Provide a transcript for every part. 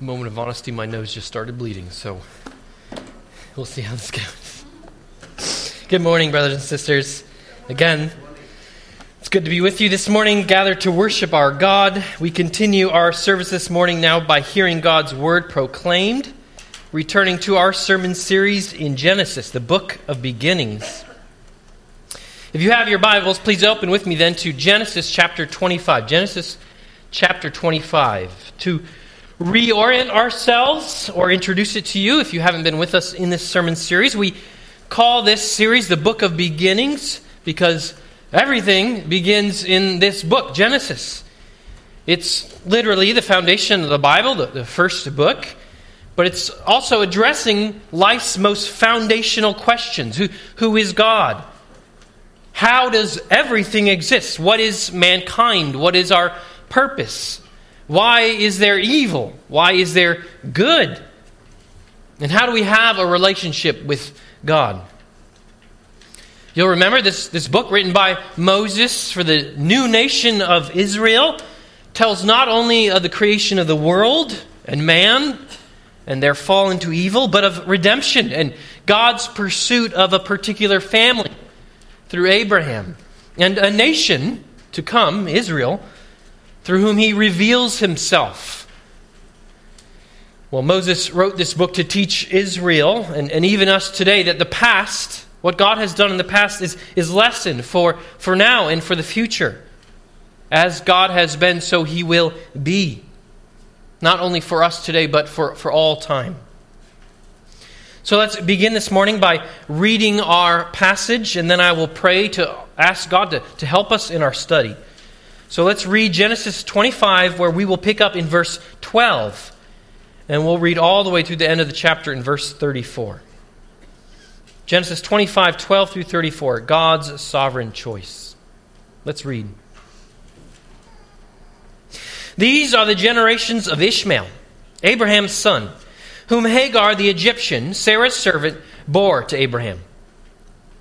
moment of honesty, my nose just started bleeding, so we'll see how this goes. Good morning, brothers and sisters. Again, it's good to be with you this morning, gathered to worship our God. We continue our service this morning now by hearing God's word proclaimed, returning to our sermon series in Genesis, the book of beginnings. If you have your Bibles, please open with me then to Genesis chapter 25. Genesis chapter 25. To reorient ourselves or introduce it to you if you haven't been with us in this sermon series. We call this series the Book of Beginnings because everything begins in this book, Genesis. It's literally the foundation of the Bible, the, the first book, but it's also addressing life's most foundational questions Who, who is God? How does everything exist? What is mankind? What is our purpose? Why is there evil? Why is there good? And how do we have a relationship with God? You'll remember this, this book written by Moses for the new nation of Israel tells not only of the creation of the world and man and their fall into evil, but of redemption and God's pursuit of a particular family through Abraham and a nation to come, Israel, through whom he reveals himself. Well, Moses wrote this book to teach Israel and, and even us today that the past, what God has done in the past, is, is lesson for, for now and for the future. As God has been, so he will be. Not only for us today, but for, for all time. So let's begin this morning by reading our passage, and then I will pray to ask God to, to help us in our study. So let's read Genesis 25, where we will pick up in verse 12. And we'll read all the way through the end of the chapter in verse 34. Genesis 25, 12 through 34, God's sovereign choice. Let's read. These are the generations of Ishmael, Abraham's son, whom Hagar the Egyptian, Sarah's servant, bore to Abraham.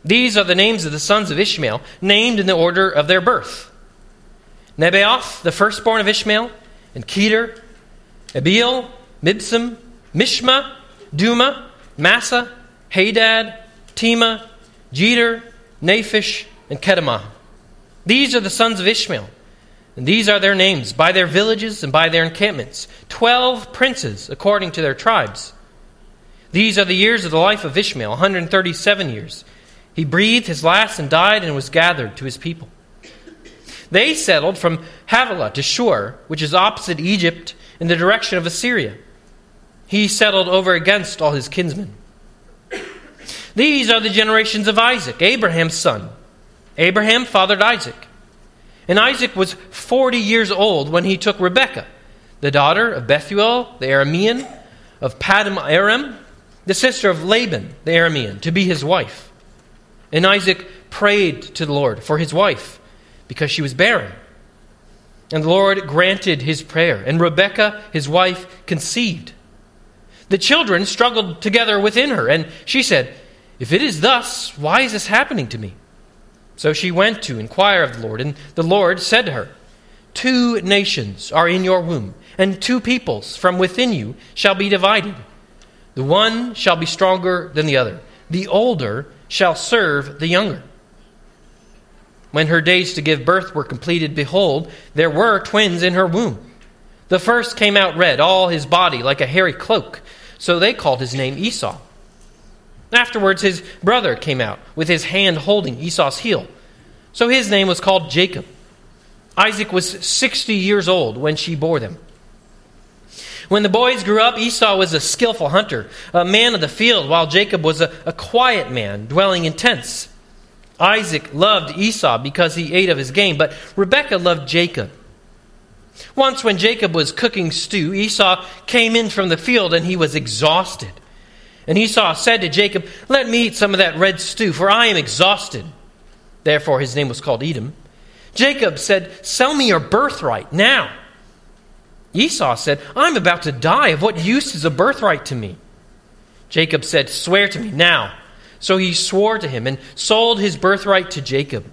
These are the names of the sons of Ishmael, named in the order of their birth. Nebaioth, the firstborn of Ishmael, and Kedar, Adbeel, Mibsam, Mishma, Dumah, Massa, Hadad, Tema, Jetur, Naphish, and Kedemah. These are the sons of Ishmael, and these are their names, by their villages and by their encampments, twelve princes according to their tribes. These are the years of the life of Ishmael, 137 years. He breathed his last and died and was gathered to his people. They settled from Havilah to Shur, which is opposite Egypt in the direction of Assyria. He settled over against all his kinsmen. These are the generations of Isaac, Abraham's son. Abraham fathered Isaac. And Isaac was 40 years old when he took Rebekah, the daughter of Bethuel, the Aramean, of Paddan Aram, the sister of Laban, the Aramean, to be his wife. And Isaac prayed to the Lord for his wife because she was barren. And the Lord granted his prayer, and Rebekah, his wife, conceived. The children struggled together within her, and she said, If it is thus, why is this happening to me? So she went to inquire of the Lord, and the Lord said to her, Two nations are in your womb, and two peoples from within you shall be divided. The one shall be stronger than the other, the older shall serve the younger. When her days to give birth were completed, behold, there were twins in her womb. The first came out red, all his body like a hairy cloak, so they called his name Esau. Afterwards, his brother came out with his hand holding Esau's heel, so his name was called Jacob. Isaac was 60 years old when she bore them. When the boys grew up, Esau was a skillful hunter, a man of the field, while Jacob was a, a quiet man, dwelling in tents. Isaac loved Esau because he ate of his game, but Rebekah loved Jacob. Once, when Jacob was cooking stew, Esau came in from the field and he was exhausted. And Esau said to Jacob, Let me eat some of that red stew, for I am exhausted. Therefore, his name was called Edom. Jacob said, Sell me your birthright now. Esau said, I'm about to die. Of what use is a birthright to me? Jacob said, Swear to me now. So he swore to him and sold his birthright to Jacob.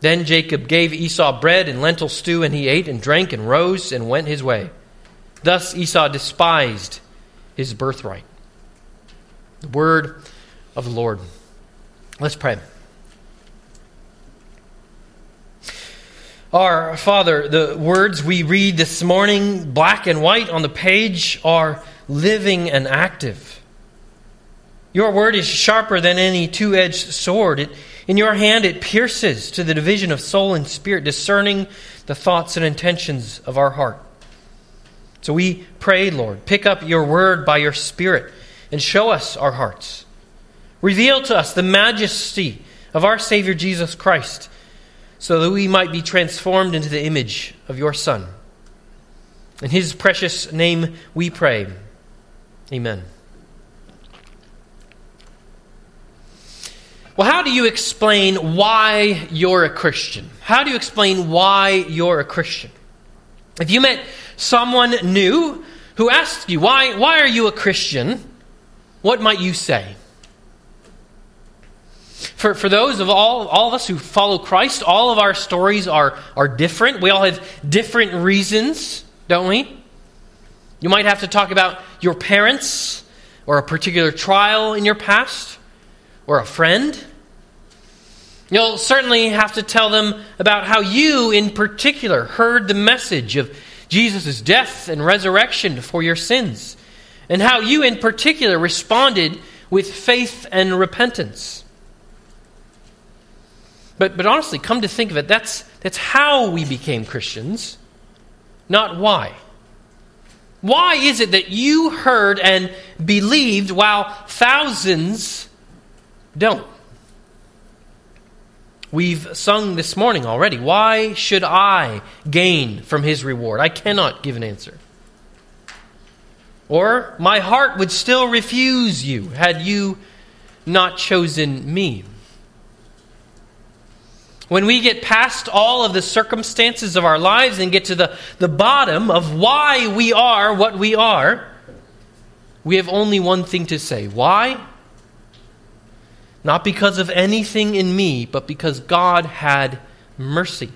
Then Jacob gave Esau bread and lentil stew, and he ate and drank and rose and went his way. Thus Esau despised his birthright. The word of the Lord. Let's pray. Our Father, the words we read this morning, black and white on the page, are living and active. Your word is sharper than any two edged sword. It, in your hand, it pierces to the division of soul and spirit, discerning the thoughts and intentions of our heart. So we pray, Lord, pick up your word by your Spirit and show us our hearts. Reveal to us the majesty of our Savior Jesus Christ so that we might be transformed into the image of your Son. In his precious name we pray. Amen. Well, how do you explain why you're a Christian? How do you explain why you're a Christian? If you met someone new who asked you, why, why are you a Christian? What might you say? For, for those of all, all of us who follow Christ, all of our stories are, are different. We all have different reasons, don't we? You might have to talk about your parents, or a particular trial in your past, or a friend. You'll certainly have to tell them about how you, in particular, heard the message of Jesus' death and resurrection for your sins, and how you, in particular, responded with faith and repentance. But, but honestly, come to think of it, that's, that's how we became Christians, not why. Why is it that you heard and believed while thousands don't? We've sung this morning already. Why should I gain from his reward? I cannot give an answer. Or, my heart would still refuse you had you not chosen me. When we get past all of the circumstances of our lives and get to the, the bottom of why we are what we are, we have only one thing to say. Why? Not because of anything in me, but because God had mercy.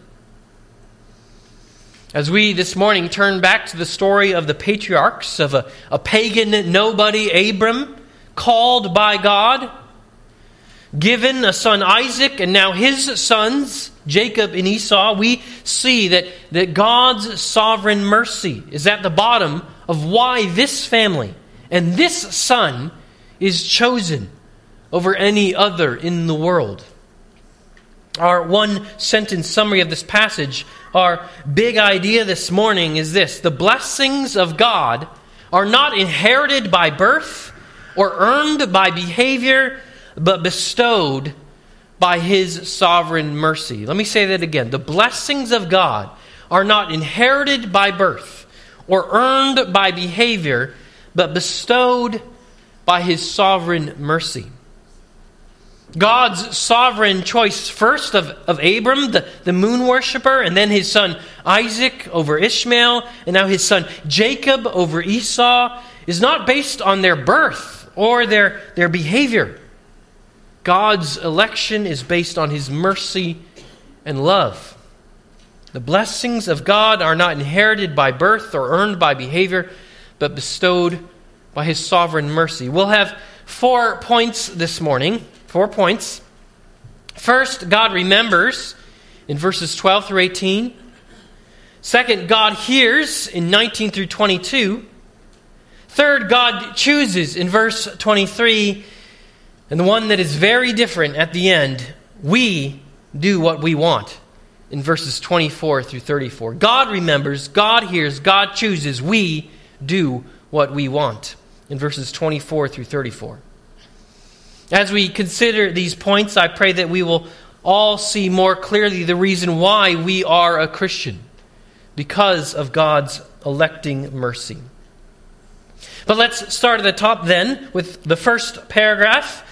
As we this morning turn back to the story of the patriarchs of a, a pagan nobody, Abram, called by God, given a son Isaac, and now his sons, Jacob and Esau, we see that, that God's sovereign mercy is at the bottom of why this family and this son is chosen over any other in the world. Our one sentence summary of this passage, our big idea this morning is this the blessings of God are not inherited by birth or earned by behavior, but bestowed by His sovereign mercy. Let me say that again. The blessings of God are not inherited by birth or earned by behavior, but bestowed by His sovereign mercy. God's sovereign choice first of, of Abram, the, the moon worshiper, and then his son Isaac over Ishmael, and now his son Jacob over Esau, is not based on their birth or their, their behavior. God's election is based on his mercy and love. The blessings of God are not inherited by birth or earned by behavior, but bestowed by his sovereign mercy. We'll have four points this morning. Four points. First, God remembers in verses 12 through 18. Second, God hears in 19 through 22. Third, God chooses in verse 23. And the one that is very different at the end, we do what we want in verses 24 through 34. God remembers, God hears, God chooses, we do what we want in verses 24 through 34. As we consider these points, I pray that we will all see more clearly the reason why we are a Christian because of God's electing mercy. But let's start at the top then with the first paragraph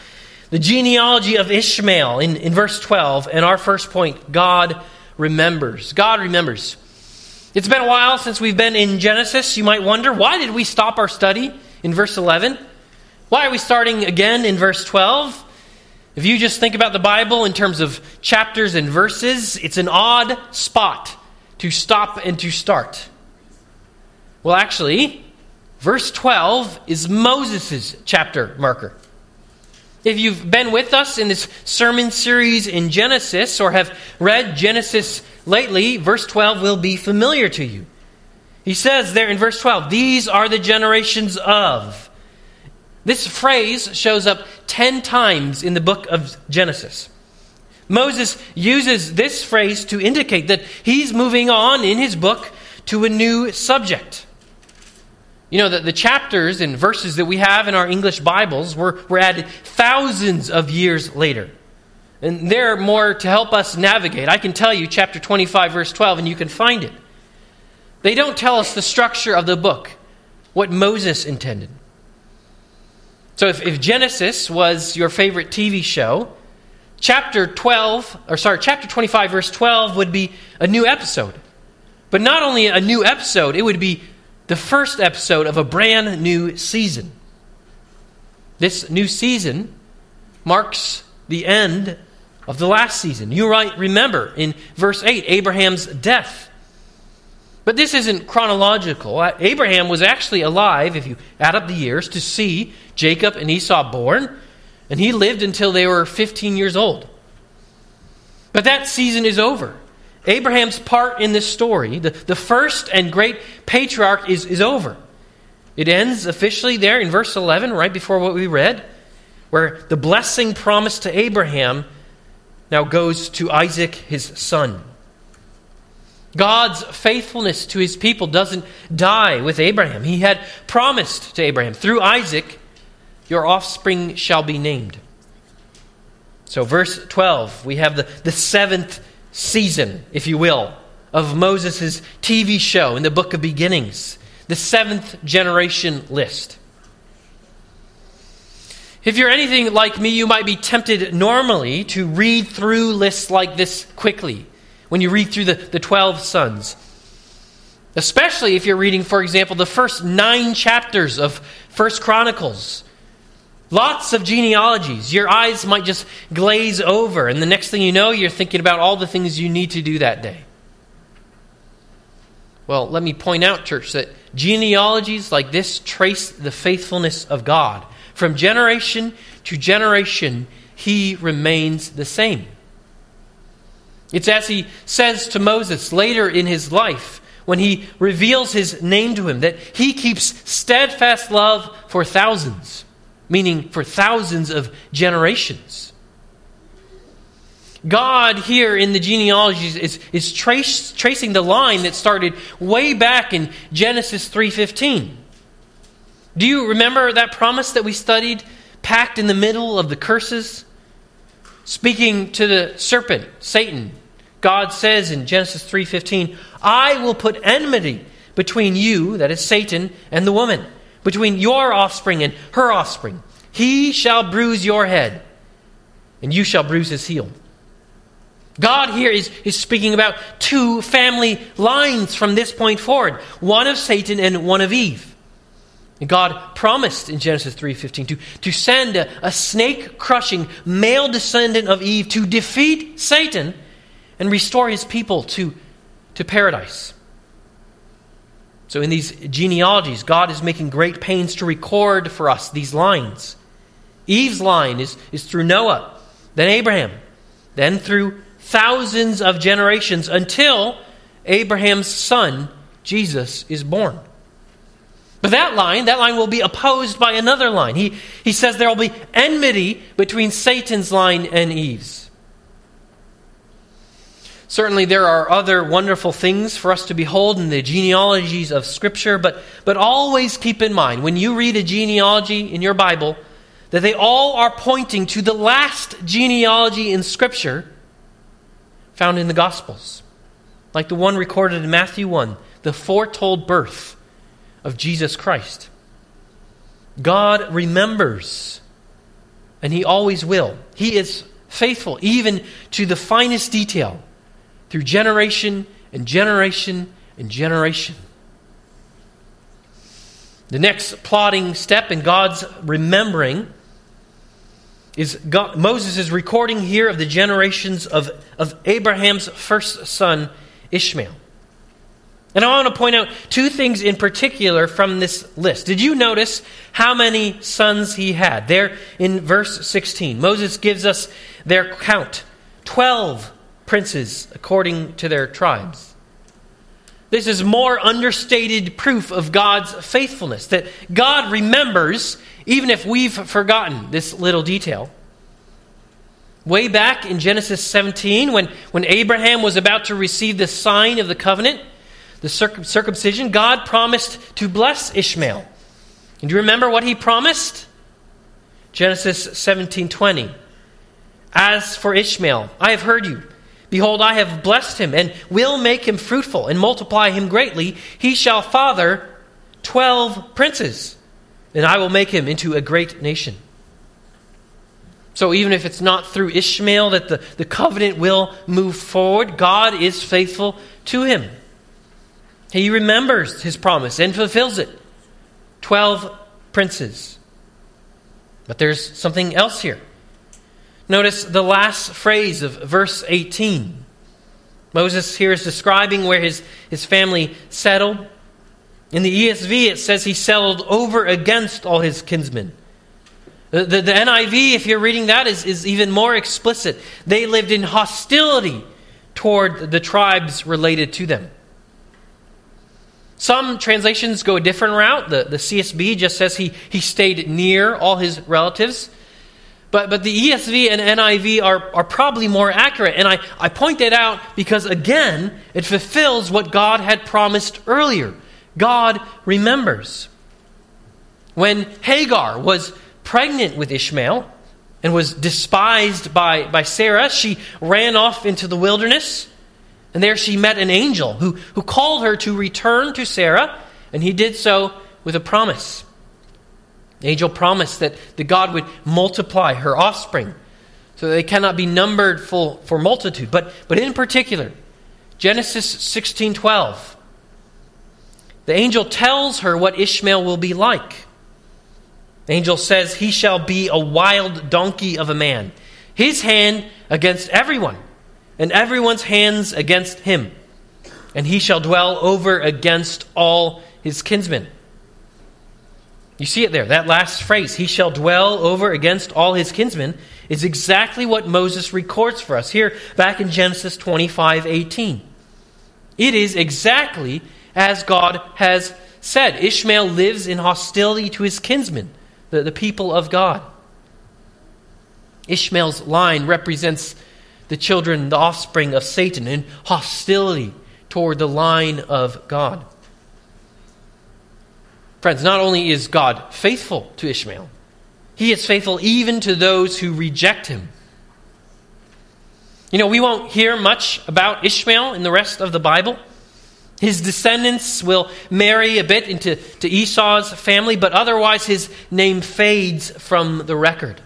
the genealogy of Ishmael in, in verse 12. And our first point God remembers. God remembers. It's been a while since we've been in Genesis. You might wonder why did we stop our study in verse 11? Why are we starting again in verse 12? If you just think about the Bible in terms of chapters and verses, it's an odd spot to stop and to start. Well, actually, verse 12 is Moses' chapter marker. If you've been with us in this sermon series in Genesis or have read Genesis lately, verse 12 will be familiar to you. He says there in verse 12, These are the generations of. This phrase shows up 10 times in the book of Genesis. Moses uses this phrase to indicate that he's moving on in his book to a new subject. You know, the, the chapters and verses that we have in our English Bibles were, were added thousands of years later. And they're more to help us navigate. I can tell you chapter 25, verse 12, and you can find it. They don't tell us the structure of the book, what Moses intended. So if, if Genesis was your favorite TV show, chapter 12, or sorry, chapter 25, verse 12 would be a new episode. But not only a new episode, it would be the first episode of a brand new season. This new season marks the end of the last season. You might remember in verse 8 Abraham's death. But this isn't chronological. Uh, Abraham was actually alive, if you add up the years, to see Jacob and Esau born, and he lived until they were 15 years old. But that season is over. Abraham's part in this story, the, the first and great patriarch, is, is over. It ends officially there in verse 11, right before what we read, where the blessing promised to Abraham now goes to Isaac, his son. God's faithfulness to his people doesn't die with Abraham. He had promised to Abraham, through Isaac, your offspring shall be named. So, verse 12, we have the, the seventh season, if you will, of Moses' TV show in the book of beginnings, the seventh generation list. If you're anything like me, you might be tempted normally to read through lists like this quickly when you read through the, the 12 sons. Especially if you're reading, for example, the first nine chapters of First Chronicles Lots of genealogies. Your eyes might just glaze over, and the next thing you know, you're thinking about all the things you need to do that day. Well, let me point out, church, that genealogies like this trace the faithfulness of God. From generation to generation, He remains the same. It's as He says to Moses later in his life when He reveals His name to him that He keeps steadfast love for thousands meaning for thousands of generations. God here in the genealogies is, is trace, tracing the line that started way back in Genesis 3.15. Do you remember that promise that we studied, packed in the middle of the curses? Speaking to the serpent, Satan, God says in Genesis 3.15, I will put enmity between you, that is Satan, and the woman between your offspring and her offspring. He shall bruise your head, and you shall bruise his heel. God here is, is speaking about two family lines from this point forward one of Satan and one of Eve. God promised in Genesis 3:15 to, to send a, a snake crushing male descendant of Eve to defeat Satan and restore his people to, to paradise. So, in these genealogies, God is making great pains to record for us these lines. Eve's line is, is through Noah, then Abraham, then through thousands of generations until Abraham's son, Jesus, is born. But that line, that line will be opposed by another line. He, he says there will be enmity between Satan's line and Eve's. Certainly, there are other wonderful things for us to behold in the genealogies of Scripture, but, but always keep in mind when you read a genealogy in your Bible that they all are pointing to the last genealogy in Scripture found in the Gospels, like the one recorded in Matthew 1, the foretold birth of Jesus Christ. God remembers, and He always will. He is faithful, even to the finest detail through generation and generation and generation. The next plotting step in God's remembering is God, Moses is recording here of the generations of, of Abraham's first son, Ishmael. And I want to point out two things in particular from this list. Did you notice how many sons he had? There in verse 16, Moses gives us their count 12 princes according to their tribes. This is more understated proof of God's faithfulness, that God remembers, even if we've forgotten this little detail. Way back in Genesis 17, when, when Abraham was about to receive the sign of the covenant, the circumcision, God promised to bless Ishmael. And do you remember what he promised? Genesis 17:20. As for Ishmael, I have heard you. Behold, I have blessed him and will make him fruitful and multiply him greatly. He shall father 12 princes, and I will make him into a great nation. So even if it's not through Ishmael that the, the covenant will move forward, God is faithful to him. He remembers his promise and fulfills it. Twelve princes. But there's something else here. Notice the last phrase of verse 18. Moses here is describing where his, his family settled. In the ESV, it says he settled over against all his kinsmen. The, the, the NIV, if you're reading that, is, is even more explicit. They lived in hostility toward the tribes related to them. Some translations go a different route. The, the CSB just says he, he stayed near all his relatives. But, but the ESV and NIV are, are probably more accurate. And I, I point that out because, again, it fulfills what God had promised earlier. God remembers. When Hagar was pregnant with Ishmael and was despised by, by Sarah, she ran off into the wilderness. And there she met an angel who, who called her to return to Sarah, and he did so with a promise. The angel promised that the God would multiply her offspring so that they cannot be numbered full for multitude. But, but in particular, Genesis 16:12, the angel tells her what Ishmael will be like. The angel says, He shall be a wild donkey of a man, his hand against everyone and everyone's hands against him, and he shall dwell over against all his kinsmen. You see it there, that last phrase, he shall dwell over against all his kinsmen, is exactly what Moses records for us here back in Genesis 25 18. It is exactly as God has said. Ishmael lives in hostility to his kinsmen, the, the people of God. Ishmael's line represents the children, the offspring of Satan, in hostility toward the line of God. Friends, not only is God faithful to Ishmael, he is faithful even to those who reject him. You know, we won't hear much about Ishmael in the rest of the Bible. His descendants will marry a bit into to Esau's family, but otherwise his name fades from the record.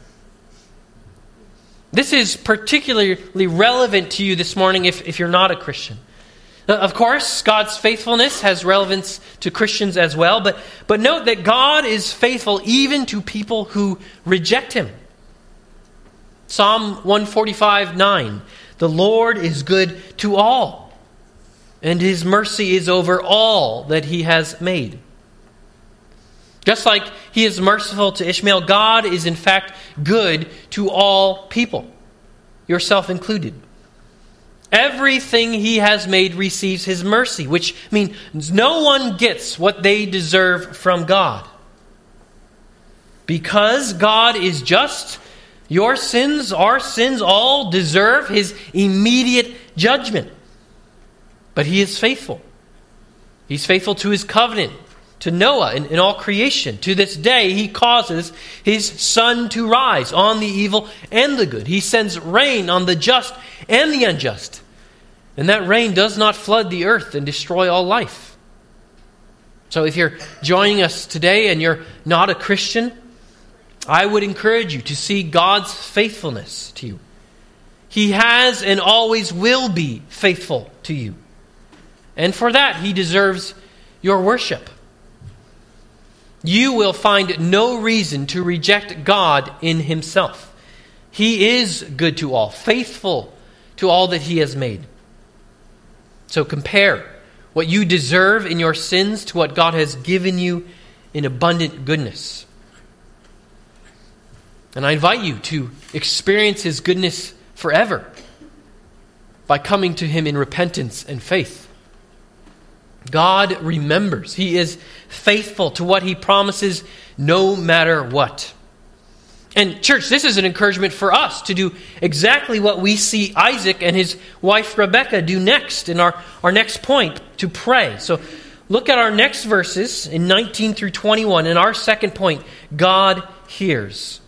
This is particularly relevant to you this morning if, if you're not a Christian. Uh, of course, God's faithfulness has relevance to Christians as well, but, but note that God is faithful even to people who reject Him. Psalm 145 9 The Lord is good to all, and His mercy is over all that He has made. Just like he is merciful to Ishmael, God is in fact good to all people, yourself included. Everything he has made receives his mercy, which means no one gets what they deserve from God. Because God is just, your sins, our sins, all deserve his immediate judgment. But he is faithful. He's faithful to his covenant to Noah and, and all creation. To this day, he causes his sun to rise on the evil and the good. He sends rain on the just and the unjust. And that rain does not flood the earth and destroy all life. So if you're joining us today and you're not a Christian, I would encourage you to see God's faithfulness to you. He has and always will be faithful to you. And for that, he deserves your worship you will find no reason to reject God in Himself. He is good to all, faithful to all that He has made. So compare what you deserve in your sins to what God has given you in abundant goodness. And I invite you to experience His goodness forever by coming to Him in repentance and faith. God remembers. He is faithful to what He promises no matter what. And, church, this is an encouragement for us to do exactly what we see Isaac and his wife Rebecca do next in our, our next point to pray. So, look at our next verses in 19 through 21. In our second point, God hears.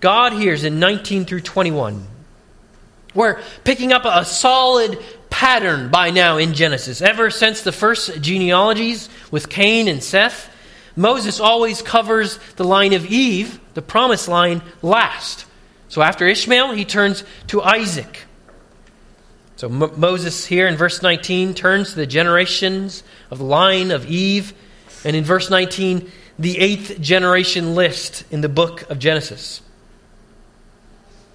God hears in 19 through 21. We're picking up a solid pattern by now in Genesis. Ever since the first genealogies with Cain and Seth, Moses always covers the line of Eve, the promised line, last. So after Ishmael, he turns to Isaac. So Mo- Moses here in verse 19 turns to the generations of the line of Eve, and in verse 19, the eighth generation list in the book of Genesis.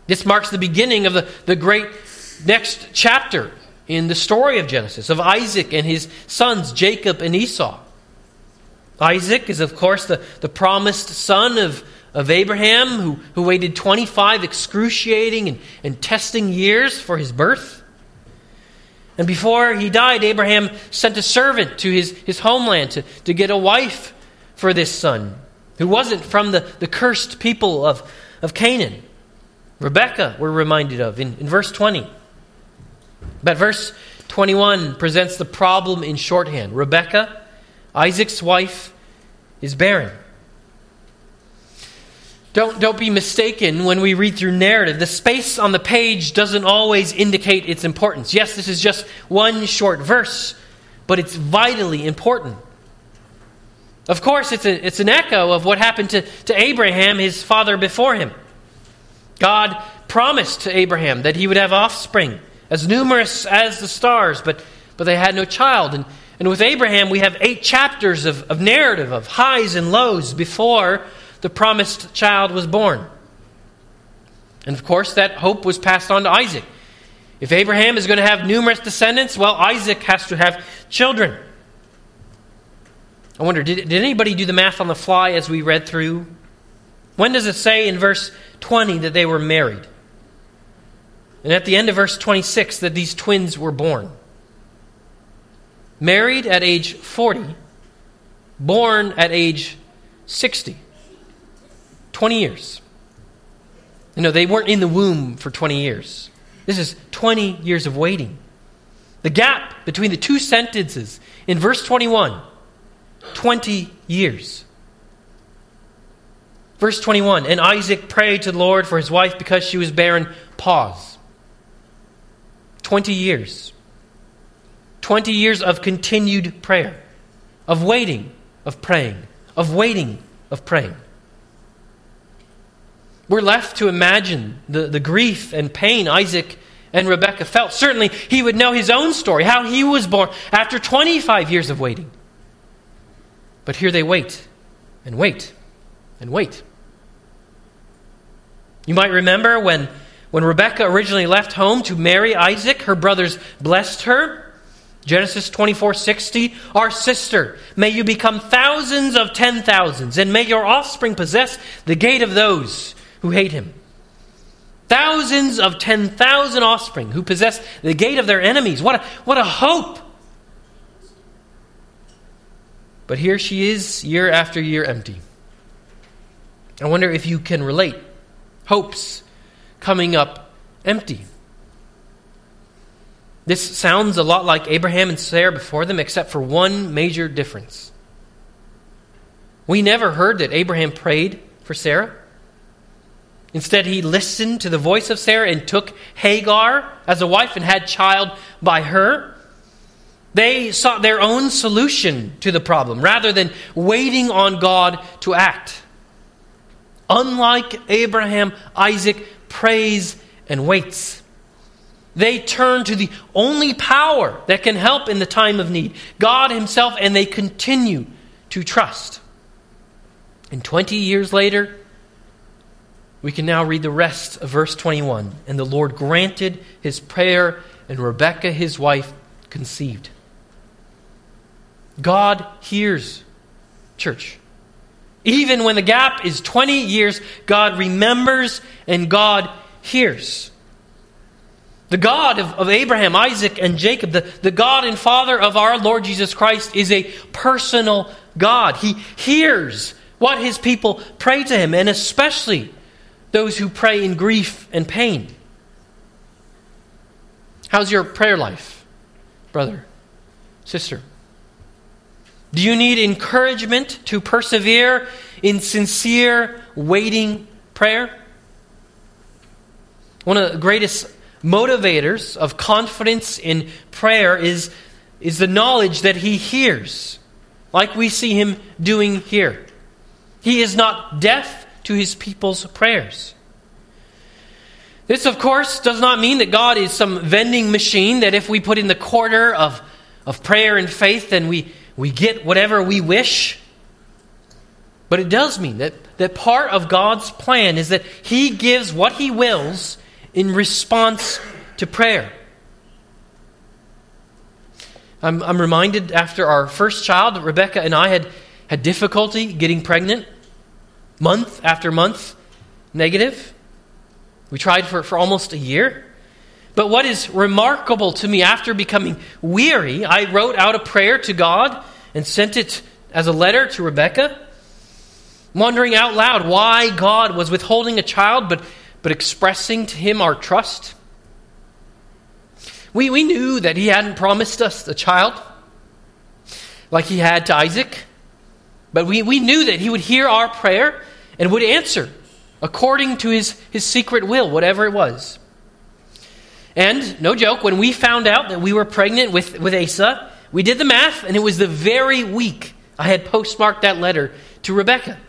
This marks the beginning of the, the great next chapter in the story of Genesis, of Isaac and his sons, Jacob and Esau. Isaac is, of course, the, the promised son of, of Abraham, who, who waited 25 excruciating and, and testing years for his birth. And before he died, Abraham sent a servant to his, his homeland to, to get a wife for this son, who wasn't from the, the cursed people of, of Canaan. Rebecca, we're reminded of in, in verse 20. But verse 21 presents the problem in shorthand. Rebecca Isaac's wife is barren. Don't, don't be mistaken when we read through narrative. The space on the page doesn't always indicate its importance. Yes, this is just one short verse, but it's vitally important. Of course, it's, a, it's an echo of what happened to, to Abraham, his father before him. God promised to Abraham that he would have offspring as numerous as the stars, but, but they had no child. And and with Abraham, we have eight chapters of, of narrative of highs and lows before the promised child was born. And of course, that hope was passed on to Isaac. If Abraham is going to have numerous descendants, well, Isaac has to have children. I wonder, did, did anybody do the math on the fly as we read through? When does it say in verse 20 that they were married? And at the end of verse 26 that these twins were born? married at age 40, born at age 60. 20 years. You know, they weren't in the womb for 20 years. This is 20 years of waiting. The gap between the two sentences in verse 21 20 years. Verse 21 And Isaac prayed to the Lord for his wife because she was barren. Pause. 20 years. 20 years of continued prayer, of waiting, of praying, of waiting, of praying. We're left to imagine the, the grief and pain Isaac and Rebekah felt. Certainly, he would know his own story, how he was born after 25 years of waiting. But here they wait and wait and wait. You might remember when, when Rebekah originally left home to marry Isaac, her brothers blessed her. Genesis 24:60 Our sister may you become thousands of ten thousands and may your offspring possess the gate of those who hate him. Thousands of 10,000 offspring who possess the gate of their enemies. What a, what a hope! But here she is, year after year, empty. I wonder if you can relate. Hopes coming up empty. This sounds a lot like Abraham and Sarah before them, except for one major difference. We never heard that Abraham prayed for Sarah. Instead, he listened to the voice of Sarah and took Hagar as a wife and had child by her. They sought their own solution to the problem rather than waiting on God to act. Unlike Abraham, Isaac prays and waits. They turn to the only power that can help in the time of need God Himself, and they continue to trust. And 20 years later, we can now read the rest of verse 21. And the Lord granted his prayer, and Rebekah, his wife, conceived. God hears, church. Even when the gap is 20 years, God remembers and God hears. The God of, of Abraham, Isaac, and Jacob, the, the God and Father of our Lord Jesus Christ, is a personal God. He hears what his people pray to him, and especially those who pray in grief and pain. How's your prayer life, brother, sister? Do you need encouragement to persevere in sincere, waiting prayer? One of the greatest motivators of confidence in prayer is, is the knowledge that He hears, like we see Him doing here. He is not deaf to His people's prayers. This, of course, does not mean that God is some vending machine that if we put in the quarter of, of prayer and faith, then we we get whatever we wish. But it does mean that, that part of God's plan is that He gives what He wills in response to prayer. I'm, I'm reminded after our first child, Rebecca and I had, had difficulty getting pregnant, month after month, negative. We tried for, for almost a year. But what is remarkable to me after becoming weary, I wrote out a prayer to God and sent it as a letter to Rebecca, wondering out loud why God was withholding a child but, but expressing to him our trust. We, we knew that he hadn't promised us a child like he had to Isaac, but we, we knew that he would hear our prayer and would answer according to his, his secret will, whatever it was. And, no joke, when we found out that we were pregnant with, with Asa, we did the math, and it was the very week I had postmarked that letter to Rebecca.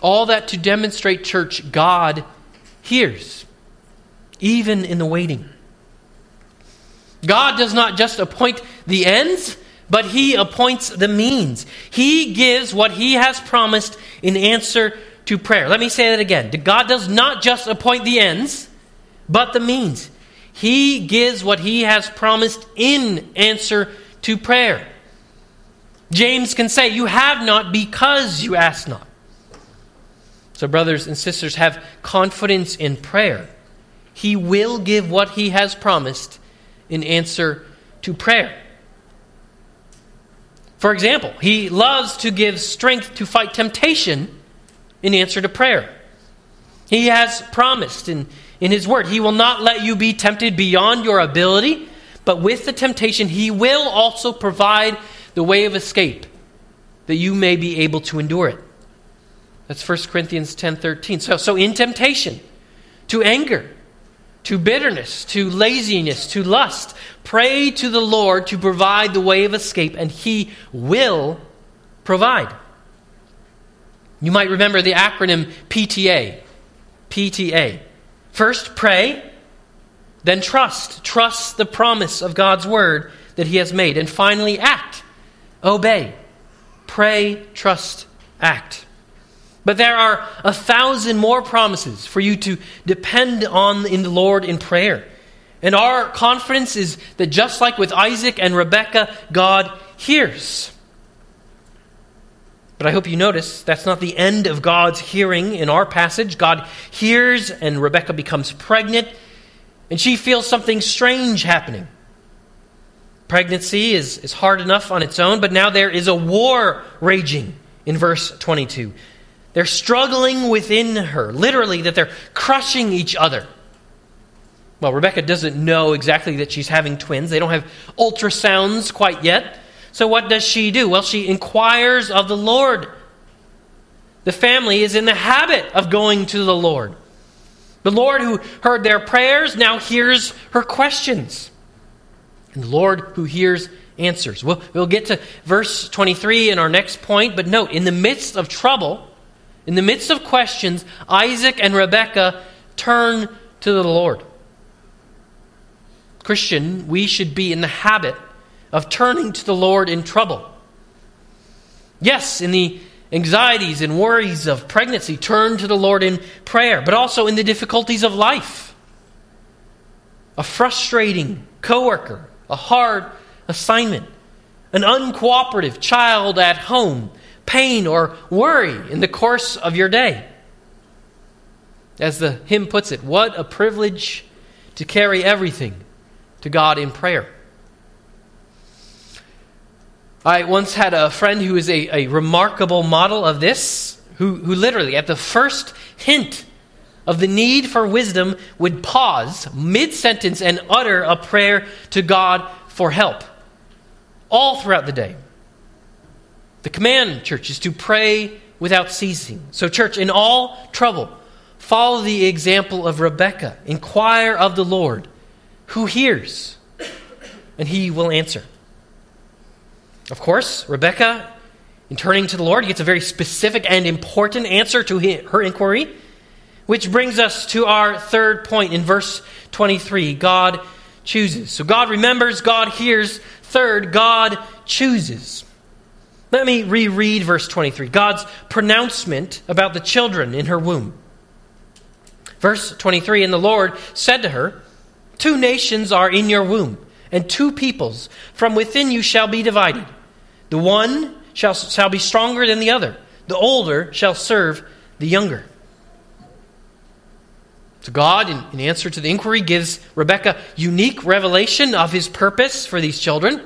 All that to demonstrate, church, God hears, even in the waiting. God does not just appoint the ends, but He appoints the means. He gives what He has promised in answer to prayer. Let me say that again. God does not just appoint the ends, but the means. He gives what he has promised in answer to prayer. James can say, You have not because you ask not. So, brothers and sisters, have confidence in prayer. He will give what he has promised in answer to prayer. For example, he loves to give strength to fight temptation in answer to prayer. He has promised in in His Word. He will not let you be tempted beyond your ability, but with the temptation, He will also provide the way of escape that you may be able to endure it. That's 1 Corinthians 10 13. So, so in temptation, to anger, to bitterness, to laziness, to lust, pray to the Lord to provide the way of escape, and He will provide. You might remember the acronym PTA. PTA. First, pray, then trust. Trust the promise of God's word that He has made. And finally, act. Obey. Pray, trust, act. But there are a thousand more promises for you to depend on in the Lord in prayer. And our confidence is that just like with Isaac and Rebekah, God hears. But I hope you notice that's not the end of God's hearing in our passage. God hears, and Rebecca becomes pregnant, and she feels something strange happening. Pregnancy is, is hard enough on its own, but now there is a war raging in verse 22. They're struggling within her, literally, that they're crushing each other. Well, Rebecca doesn't know exactly that she's having twins. They don't have ultrasounds quite yet. So what does she do? Well, she inquires of the Lord. The family is in the habit of going to the Lord. The Lord who heard their prayers now hears her questions. And the Lord who hears answers. We'll, we'll get to verse 23 in our next point, but note, in the midst of trouble, in the midst of questions, Isaac and Rebekah turn to the Lord. Christian, we should be in the habit of turning to the Lord in trouble. Yes, in the anxieties and worries of pregnancy, turn to the Lord in prayer, but also in the difficulties of life. A frustrating coworker, a hard assignment, an uncooperative child at home, pain or worry in the course of your day. As the hymn puts it, what a privilege to carry everything to God in prayer. I once had a friend who is a, a remarkable model of this, who, who literally, at the first hint of the need for wisdom, would pause mid sentence and utter a prayer to God for help all throughout the day. The command, church, is to pray without ceasing. So, church, in all trouble, follow the example of Rebekah. Inquire of the Lord, who hears, and he will answer. Of course, Rebecca, in turning to the Lord, gets a very specific and important answer to her inquiry, which brings us to our third point in verse 23 God chooses. So God remembers, God hears. Third, God chooses. Let me reread verse 23 God's pronouncement about the children in her womb. Verse 23 And the Lord said to her, Two nations are in your womb, and two peoples from within you shall be divided. The one shall, shall be stronger than the other. The older shall serve the younger. So God, in, in answer to the inquiry, gives Rebecca unique revelation of his purpose for these children.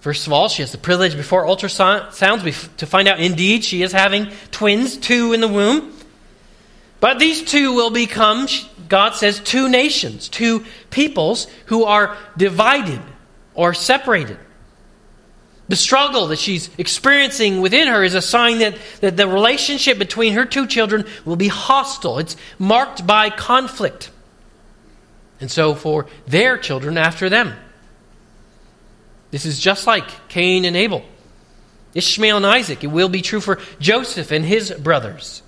First of all, she has the privilege before ultrasounds to find out indeed she is having twins, two in the womb. But these two will become, God says, two nations, two peoples who are divided or separated. The struggle that she's experiencing within her is a sign that, that the relationship between her two children will be hostile. It's marked by conflict. And so for their children after them. This is just like Cain and Abel, Ishmael and Isaac. It will be true for Joseph and his brothers.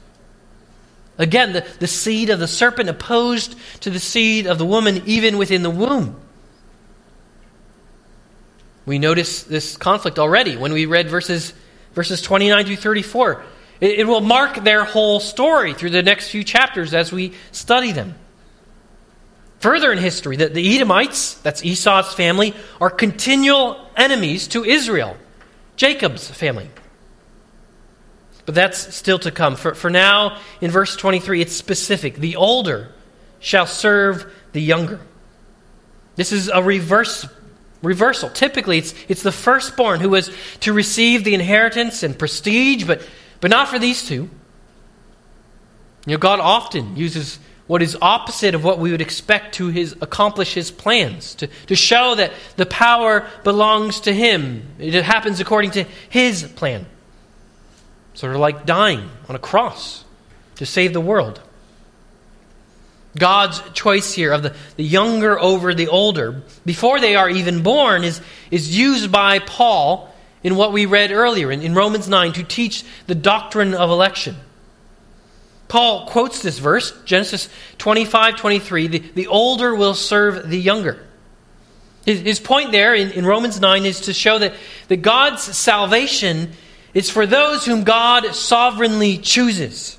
Again, the, the seed of the serpent opposed to the seed of the woman, even within the womb. We notice this conflict already when we read verses, verses 29 through 34. It, it will mark their whole story through the next few chapters as we study them. Further in history, the, the Edomites, that's Esau's family, are continual enemies to Israel, Jacob's family. But that's still to come. For, for now, in verse 23, it's specific. The older shall serve the younger. This is a reverse reversal. Typically, it's, it's the firstborn who was to receive the inheritance and prestige, but, but not for these two. You know, God often uses what is opposite of what we would expect to his, accomplish his plans, to, to show that the power belongs to him. It happens according to his plan. Sort of like dying on a cross to save the world. God's choice here of the, the younger over the older, before they are even born, is, is used by Paul in what we read earlier in, in Romans 9 to teach the doctrine of election. Paul quotes this verse, Genesis 25 23, the, the older will serve the younger. His, his point there in, in Romans 9 is to show that, that God's salvation is for those whom God sovereignly chooses.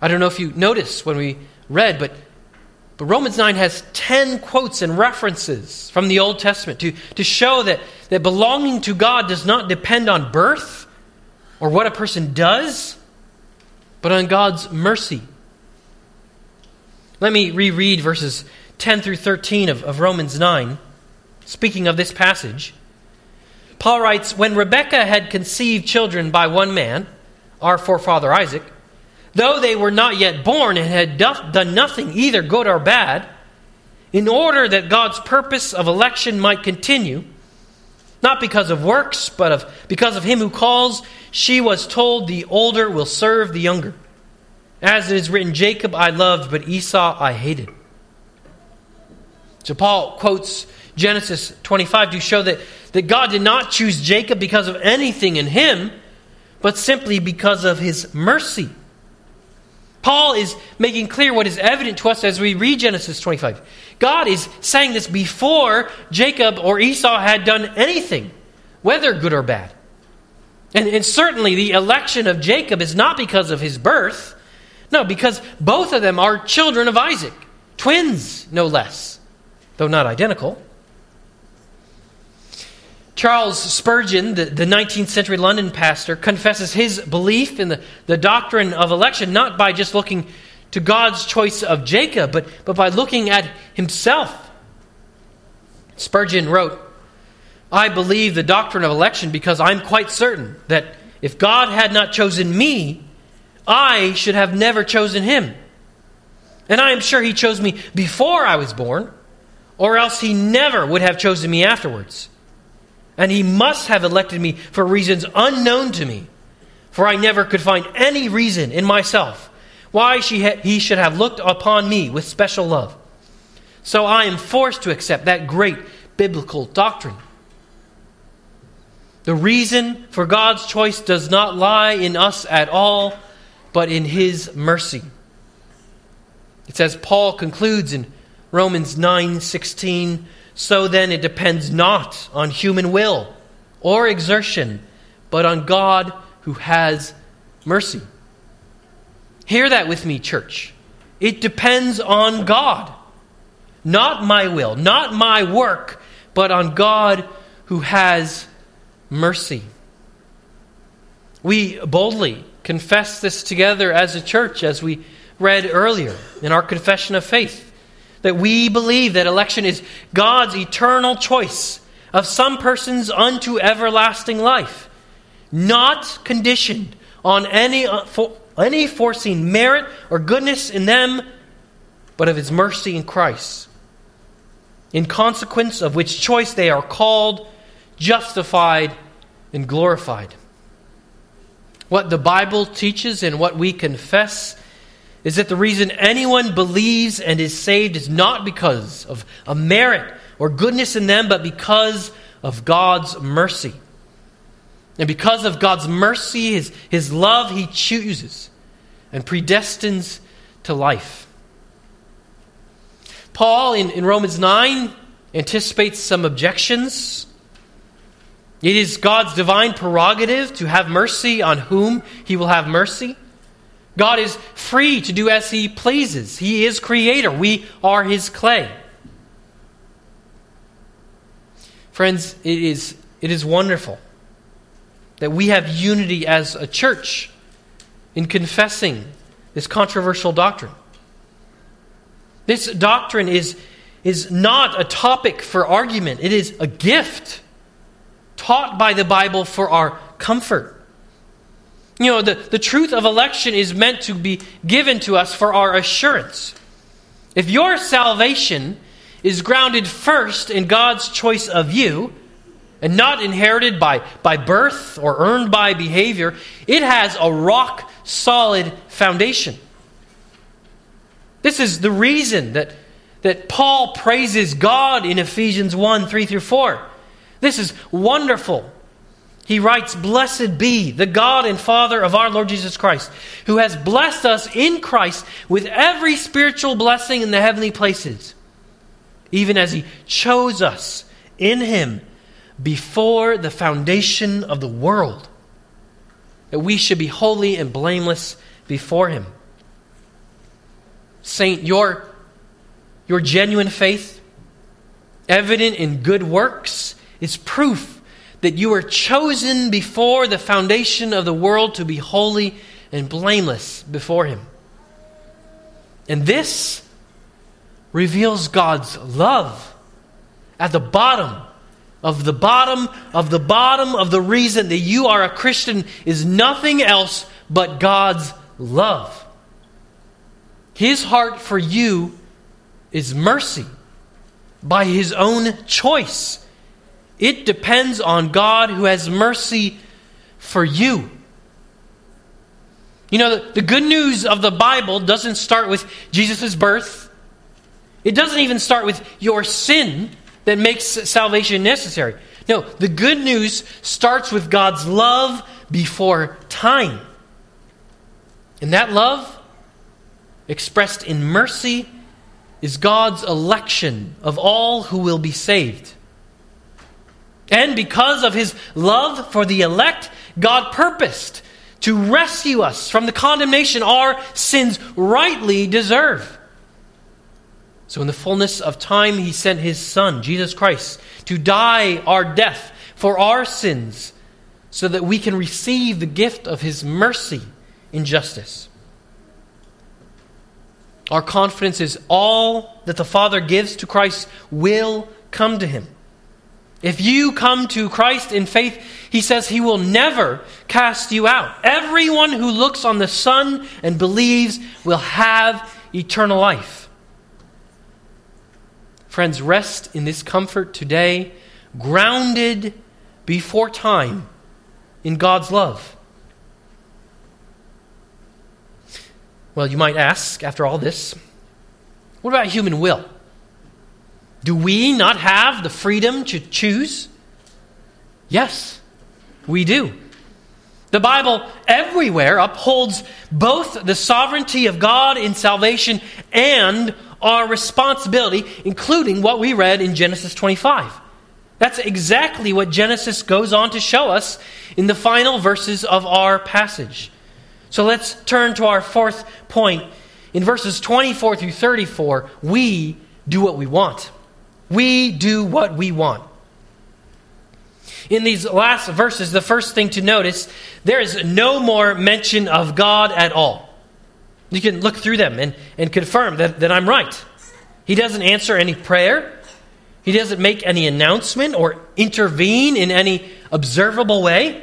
I don't know if you notice when we read, but, but Romans 9 has 10 quotes and references from the Old Testament to, to show that, that belonging to God does not depend on birth or what a person does, but on God's mercy. Let me reread verses 10 through 13 of, of Romans 9. Speaking of this passage, Paul writes When Rebekah had conceived children by one man, our forefather Isaac, though they were not yet born and had done nothing, either good or bad, in order that God's purpose of election might continue, not because of works, but of, because of him who calls, she was told, The older will serve the younger. As it is written, Jacob I loved, but Esau I hated. So Paul quotes Genesis 25 to show that, that God did not choose Jacob because of anything in him, but simply because of his mercy. Paul is making clear what is evident to us as we read Genesis 25. God is saying this before Jacob or Esau had done anything, whether good or bad. And, and certainly the election of Jacob is not because of his birth. No, because both of them are children of Isaac, twins, no less, though not identical. Charles Spurgeon, the, the 19th century London pastor, confesses his belief in the, the doctrine of election not by just looking to God's choice of Jacob, but, but by looking at himself. Spurgeon wrote, I believe the doctrine of election because I'm quite certain that if God had not chosen me, I should have never chosen him. And I am sure he chose me before I was born, or else he never would have chosen me afterwards. And he must have elected me for reasons unknown to me, for I never could find any reason in myself why he should have looked upon me with special love. So I am forced to accept that great biblical doctrine. The reason for God's choice does not lie in us at all, but in his mercy. It says Paul concludes in Romans 9:16, so then it depends not on human will or exertion, but on God who has mercy. Hear that with me, church. It depends on God. Not my will, not my work, but on God who has mercy. We boldly confess this together as a church, as we read earlier in our confession of faith. That we believe that election is God's eternal choice of some persons unto everlasting life, not conditioned on any, uh, any foreseen merit or goodness in them, but of His mercy in Christ. In consequence of which choice they are called, justified, and glorified. What the Bible teaches and what we confess is that the reason anyone believes and is saved is not because of a merit or goodness in them, but because of God's mercy. And because of God's mercy, his, his love, he chooses and predestines to life. Paul in, in Romans 9 anticipates some objections. It is God's divine prerogative to have mercy on whom he will have mercy. God is free to do as he pleases. He is creator. We are his clay. Friends, it is, it is wonderful that we have unity as a church in confessing this controversial doctrine. This doctrine is, is not a topic for argument, it is a gift taught by the Bible for our comfort. You know, the, the truth of election is meant to be given to us for our assurance. If your salvation is grounded first in God's choice of you, and not inherited by, by birth or earned by behavior, it has a rock solid foundation. This is the reason that, that Paul praises God in Ephesians 1 3 through 4. This is wonderful. He writes, Blessed be the God and Father of our Lord Jesus Christ, who has blessed us in Christ with every spiritual blessing in the heavenly places, even as He chose us in Him before the foundation of the world, that we should be holy and blameless before Him. Saint, your, your genuine faith, evident in good works, is proof that you were chosen before the foundation of the world to be holy and blameless before Him. And this reveals God's love at the bottom of the bottom of the bottom of the reason that you are a Christian is nothing else but God's love. His heart for you is mercy by His own choice. It depends on God who has mercy for you. You know, the, the good news of the Bible doesn't start with Jesus' birth. It doesn't even start with your sin that makes salvation necessary. No, the good news starts with God's love before time. And that love, expressed in mercy, is God's election of all who will be saved. And because of his love for the elect, God purposed to rescue us from the condemnation our sins rightly deserve. So, in the fullness of time, he sent his Son, Jesus Christ, to die our death for our sins so that we can receive the gift of his mercy in justice. Our confidence is all that the Father gives to Christ will come to him. If you come to Christ in faith, he says he will never cast you out. Everyone who looks on the Son and believes will have eternal life. Friends, rest in this comfort today, grounded before time in God's love. Well, you might ask, after all this, what about human will? Do we not have the freedom to choose? Yes, we do. The Bible everywhere upholds both the sovereignty of God in salvation and our responsibility, including what we read in Genesis 25. That's exactly what Genesis goes on to show us in the final verses of our passage. So let's turn to our fourth point. In verses 24 through 34, we do what we want. We do what we want. In these last verses, the first thing to notice, there is no more mention of God at all. You can look through them and, and confirm that, that I'm right. He doesn't answer any prayer, he doesn't make any announcement or intervene in any observable way.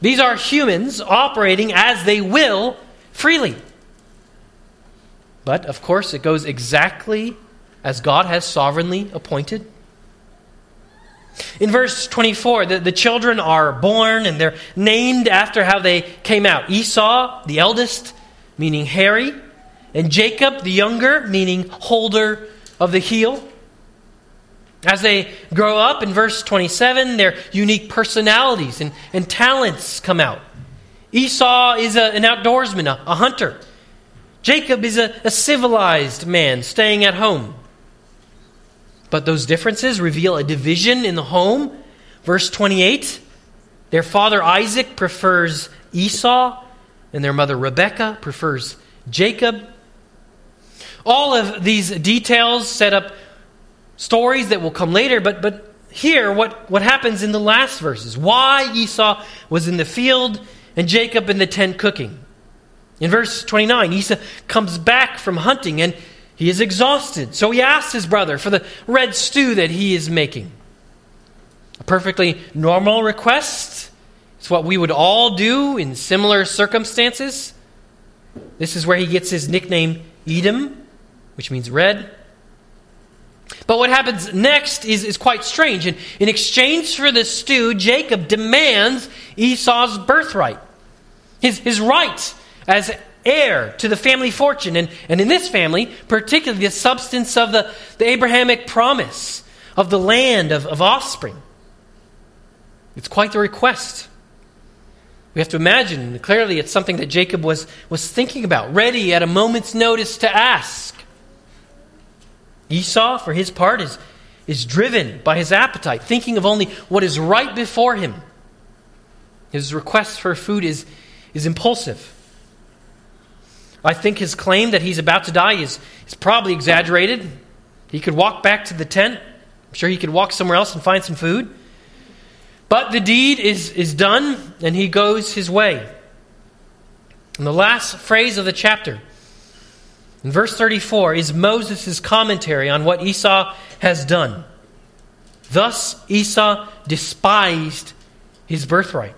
These are humans operating as they will freely. But, of course, it goes exactly as God has sovereignly appointed. In verse 24, the, the children are born and they're named after how they came out Esau, the eldest, meaning hairy, and Jacob, the younger, meaning holder of the heel. As they grow up, in verse 27, their unique personalities and, and talents come out. Esau is a, an outdoorsman, a, a hunter. Jacob is a, a civilized man staying at home. But those differences reveal a division in the home. Verse 28 their father Isaac prefers Esau, and their mother Rebekah prefers Jacob. All of these details set up stories that will come later, but, but here, what, what happens in the last verses? Why Esau was in the field and Jacob in the tent cooking. In verse 29, Esau comes back from hunting and he is exhausted, so he asks his brother for the red stew that he is making. A perfectly normal request. It's what we would all do in similar circumstances. This is where he gets his nickname Edom, which means red. But what happens next is, is quite strange. In, in exchange for the stew, Jacob demands Esau's birthright, his, his right as heir to the family fortune. And, and in this family, particularly the substance of the, the Abrahamic promise of the land of, of offspring. It's quite the request. We have to imagine, clearly, it's something that Jacob was, was thinking about, ready at a moment's notice to ask. Esau, for his part, is, is driven by his appetite, thinking of only what is right before him. His request for food is, is impulsive. I think his claim that he's about to die is, is probably exaggerated. He could walk back to the tent. I'm sure he could walk somewhere else and find some food. But the deed is, is done, and he goes his way. And the last phrase of the chapter, in verse 34, is Moses' commentary on what Esau has done. Thus Esau despised his birthright.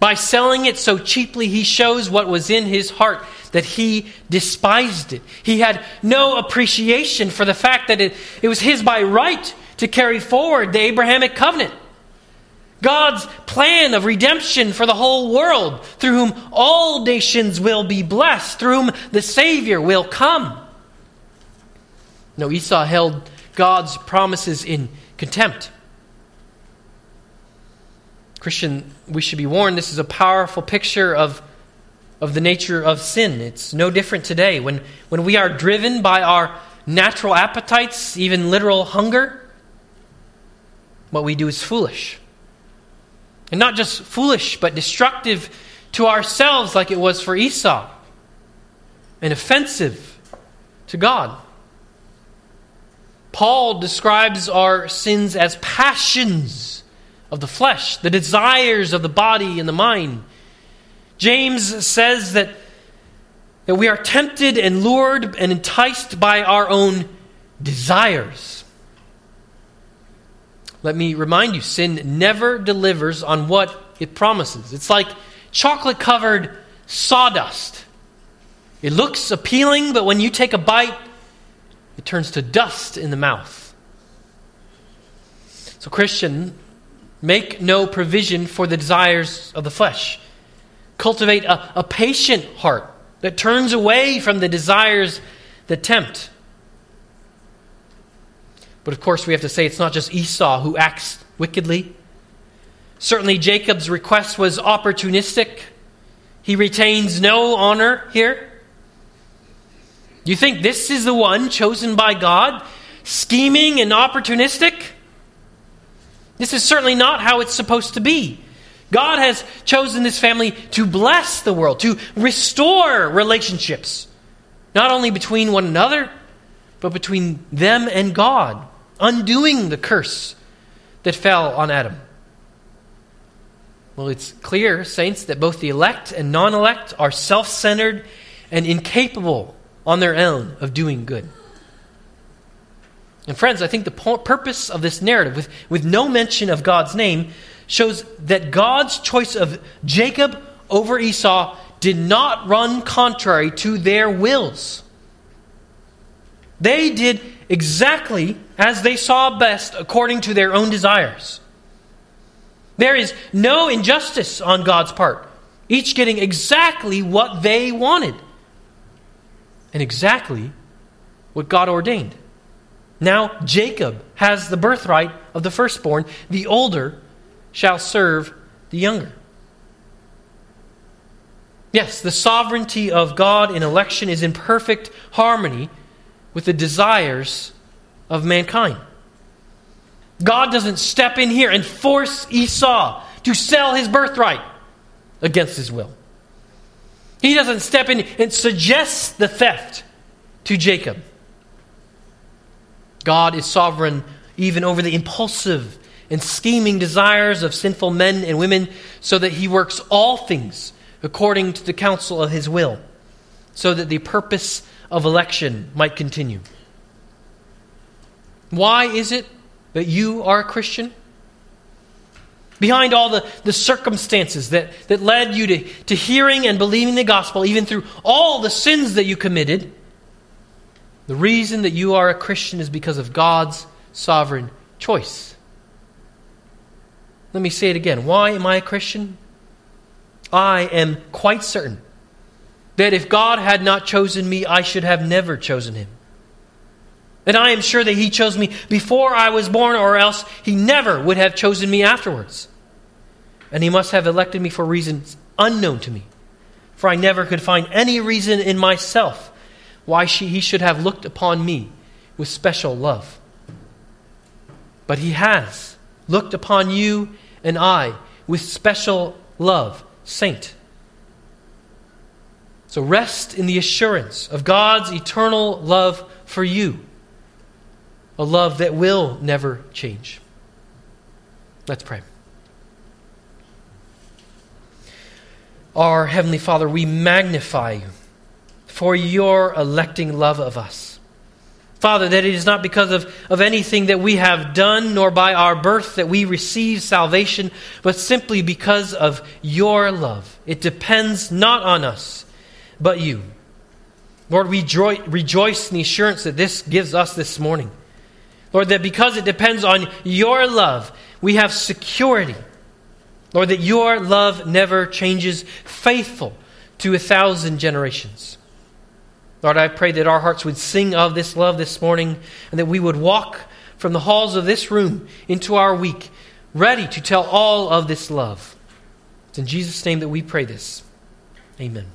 By selling it so cheaply, he shows what was in his heart that he despised it. He had no appreciation for the fact that it, it was his by right to carry forward the Abrahamic covenant. God's plan of redemption for the whole world, through whom all nations will be blessed, through whom the Savior will come. No, Esau held God's promises in contempt. Christian, we should be warned this is a powerful picture of, of the nature of sin. It's no different today. When, when we are driven by our natural appetites, even literal hunger, what we do is foolish. And not just foolish, but destructive to ourselves, like it was for Esau, and offensive to God. Paul describes our sins as passions of the flesh, the desires of the body and the mind. James says that, that we are tempted and lured and enticed by our own desires. Let me remind you sin never delivers on what it promises. It's like chocolate covered sawdust. It looks appealing, but when you take a bite, it turns to dust in the mouth. So, Christian, make no provision for the desires of the flesh. Cultivate a, a patient heart that turns away from the desires that tempt. But of course, we have to say it's not just Esau who acts wickedly. Certainly, Jacob's request was opportunistic. He retains no honor here. You think this is the one chosen by God, scheming and opportunistic? This is certainly not how it's supposed to be. God has chosen this family to bless the world, to restore relationships, not only between one another, but between them and God, undoing the curse that fell on Adam. Well, it's clear, saints, that both the elect and non elect are self centered and incapable on their own of doing good. And, friends, I think the purpose of this narrative, with, with no mention of God's name, shows that God's choice of Jacob over Esau did not run contrary to their wills. They did exactly as they saw best according to their own desires. There is no injustice on God's part, each getting exactly what they wanted and exactly what God ordained. Now Jacob has the birthright of the firstborn, the older shall serve the younger. Yes, the sovereignty of God in election is in perfect harmony with the desires of mankind. God doesn't step in here and force Esau to sell his birthright against his will. He doesn't step in and suggest the theft to Jacob. God is sovereign even over the impulsive and scheming desires of sinful men and women, so that he works all things according to the counsel of his will, so that the purpose of election might continue. Why is it that you are a Christian? Behind all the, the circumstances that, that led you to, to hearing and believing the gospel, even through all the sins that you committed, the reason that you are a Christian is because of God's sovereign choice. Let me say it again. Why am I a Christian? I am quite certain that if God had not chosen me, I should have never chosen him. And I am sure that He chose me before I was born, or else He never would have chosen me afterwards. And He must have elected me for reasons unknown to me, for I never could find any reason in myself why she, He should have looked upon me with special love. But He has looked upon you and I with special love, saint. So rest in the assurance of God's eternal love for you a love that will never change. Let's pray. Our Heavenly Father, we magnify you for your electing love of us. Father, that it is not because of, of anything that we have done, nor by our birth that we receive salvation, but simply because of your love. It depends not on us, but you. Lord, we rejoice in the assurance that this gives us this morning. Lord, that because it depends on your love, we have security. Lord, that your love never changes, faithful to a thousand generations. Lord, I pray that our hearts would sing of this love this morning and that we would walk from the halls of this room into our week, ready to tell all of this love. It's in Jesus' name that we pray this. Amen.